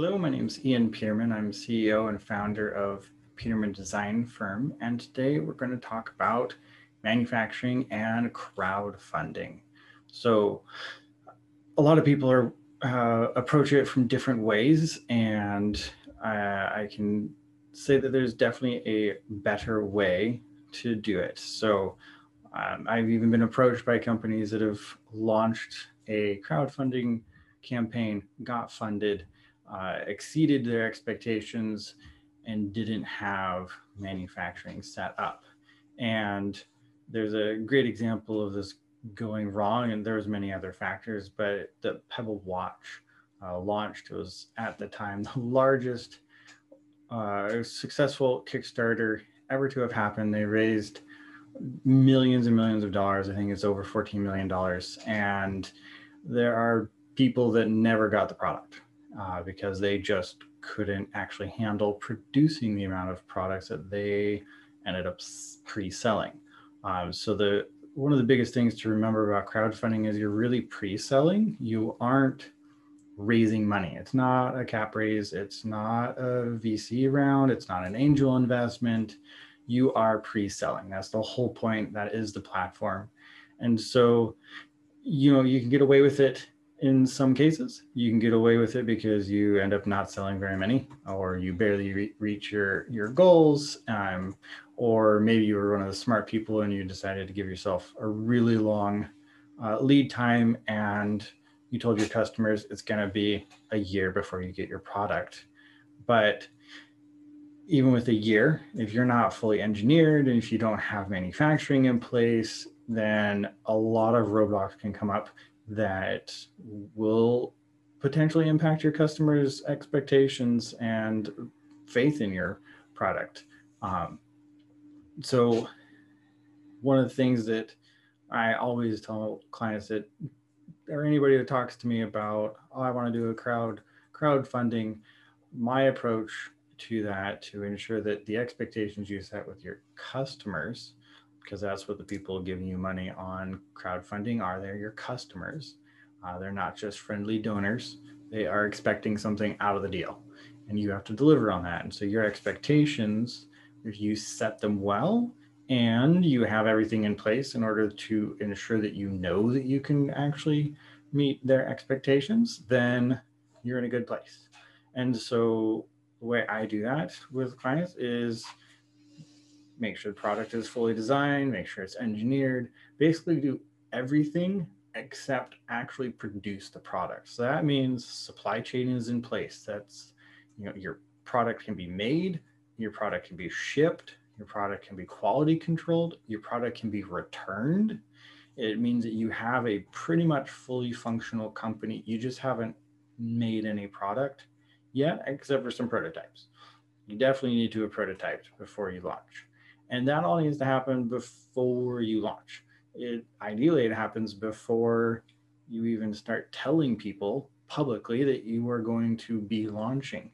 Hello, my name is Ian Peterman. I'm CEO and founder of Peterman Design Firm, and today we're going to talk about manufacturing and crowdfunding. So, a lot of people are uh, approach it from different ways, and uh, I can say that there's definitely a better way to do it. So, um, I've even been approached by companies that have launched a crowdfunding campaign, got funded uh, exceeded their expectations and didn't have manufacturing set up. And there's a great example of this going wrong, and there's many other factors, but the Pebble Watch uh, launched. Was at the time the largest uh, successful Kickstarter ever to have happened. They raised millions and millions of dollars. I think it's over $14 million. And there are people that never got the product uh, because they just couldn't actually handle producing the amount of products that they ended up pre-selling. Um, so the one of the biggest things to remember about crowdfunding is you're really pre-selling. You aren't raising money. It's not a cap raise. It's not a VC round. It's not an angel investment. You are pre-selling. That's the whole point. That is the platform. And so, you know, you can get away with it in some cases you can get away with it because you end up not selling very many or you barely re- reach your your goals um, or maybe you were one of the smart people and you decided to give yourself a really long uh, lead time and you told your customers it's going to be a year before you get your product. But even with a year if you're not fully engineered and if you don't have manufacturing in place then a lot of roadblocks can come up that will potentially impact your customers' expectations and faith in your product. Um, so, one of the things that I always tell clients that, or anybody that talks to me about, oh, I want to do a crowd crowdfunding, my approach to that to ensure that the expectations you set with your customers because that's what the people giving you money on crowdfunding are. They're your customers. Uh, they're not just friendly donors. They are expecting something out of the deal, and you have to deliver on that. And so your expectations, if you set them well and you have everything in place in order to ensure that you know that you can actually meet their expectations, then you're in a good place. And so the way I do that with clients is make sure the product is fully designed, make sure it's engineered, basically do everything except actually produce the product. So that means supply chain is in place. That's, you know, your product can be made, your product can be shipped, your product can be quality controlled, your product can be returned. It means that you have a pretty much fully functional company. You just haven't made any product yet, except for some prototypes. You definitely need to have prototyped before you launch. And that all needs to happen before you launch. It ideally it happens before you even start telling people publicly that you are going to be launching.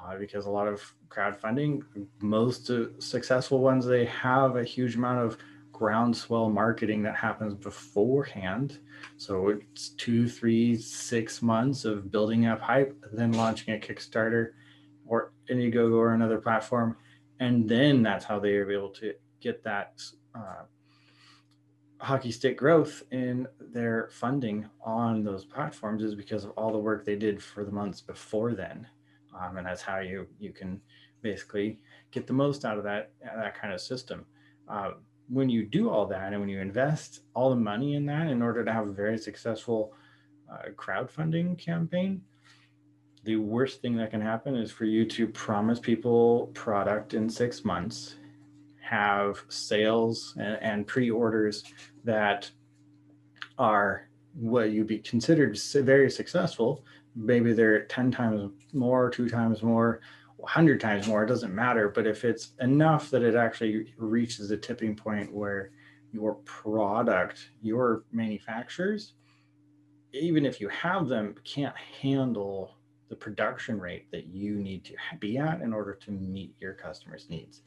Uh, because a lot of crowdfunding, most uh, successful ones, they have a huge amount of groundswell marketing that happens beforehand. So it's two, three, six months of building up hype, then launching a Kickstarter or Indiegogo or another platform, and then that's how they are able to get that uh, hockey stick growth in their funding on those platforms is because of all the work they did for the months before then. Um, and that's how you you can basically get the most out of that that kind of system. Uh, when you do all that and when you invest all the money in that in order to have a very successful uh, crowdfunding campaign the worst thing that can happen is for you to promise people product in six months, have sales and, and pre-orders that are what you'd be considered very successful. Maybe they're 10 times more, two times more, 100 times more, it doesn't matter. But if it's enough that it actually reaches a tipping point where your product, your manufacturers, even if you have them, can't handle the production rate that you need to be at in order to meet your customers' needs.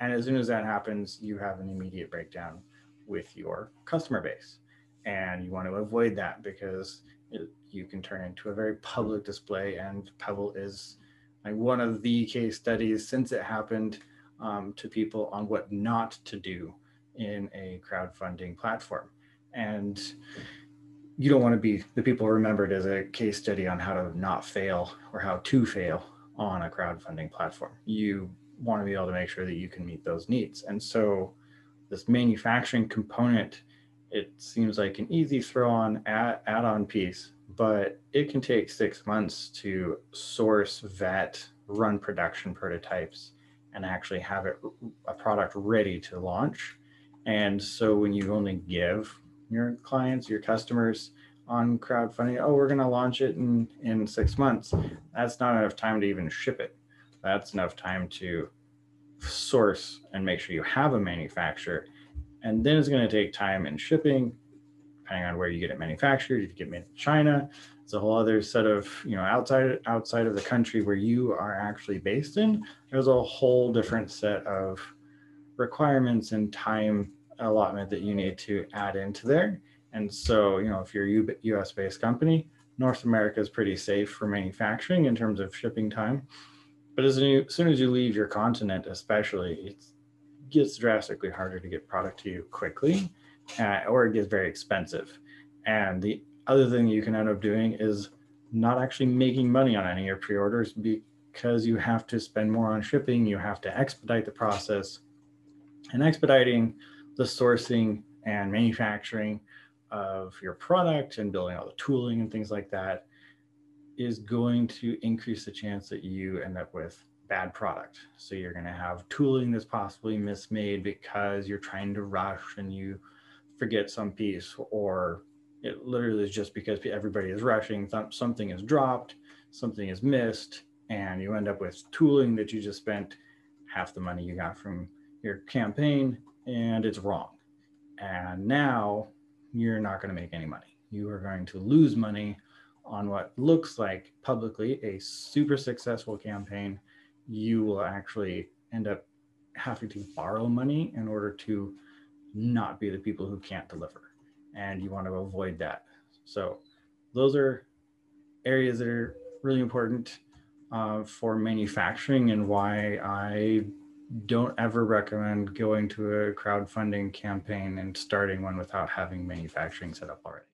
And as soon as that happens, you have an immediate breakdown with your customer base. And you want to avoid that because it, you can turn into a very public display. And Pebble is like one of the case studies since it happened um, to people on what not to do in a crowdfunding platform. And you don't want to be the people remembered as a case study on how to not fail or how to fail on a crowdfunding platform. You want to be able to make sure that you can meet those needs. And so this manufacturing component, it seems like an easy throw on add, add on piece, but it can take six months to source, vet, run production prototypes, and actually have it a product ready to launch. And so when you only give your clients, your customers on crowdfunding, oh, we're going to launch it in, in six months. That's not enough time to even ship it. That's enough time to source and make sure you have a manufacturer. And then it's going to take time in shipping, depending on where you get it manufactured. If you get made in China, it's a whole other set of, you know, outside outside of the country where you are actually based in. There's a whole different set of requirements and time allotment that you need to add into there. And so, you know, if you're a US based company, North America is pretty safe for manufacturing in terms of shipping time. But as, soon as you leave your continent, especially, it gets drastically harder to get product to you quickly, uh, or it gets very expensive. And the other thing you can end up doing is not actually making money on any of your pre-orders because you have to spend more on shipping, you have to expedite the process, and expediting the sourcing and manufacturing of your product and building all the tooling and things like that is going to increase the chance that you end up with bad product. So you're going to have tooling that's possibly mismade because you're trying to rush and you forget some piece or it literally is just because everybody is rushing something is dropped something is missed and you end up with tooling that you just spent half the money you got from your campaign and it's wrong and now you're not going to make any money. You are going to lose money on what looks like publicly a super successful campaign. You will actually end up having to borrow money in order to not be the people who can't deliver. And you want to avoid that. So, those are areas that are really important uh, for manufacturing and why I don't ever recommend going to a crowdfunding campaign and starting one without having manufacturing set up already.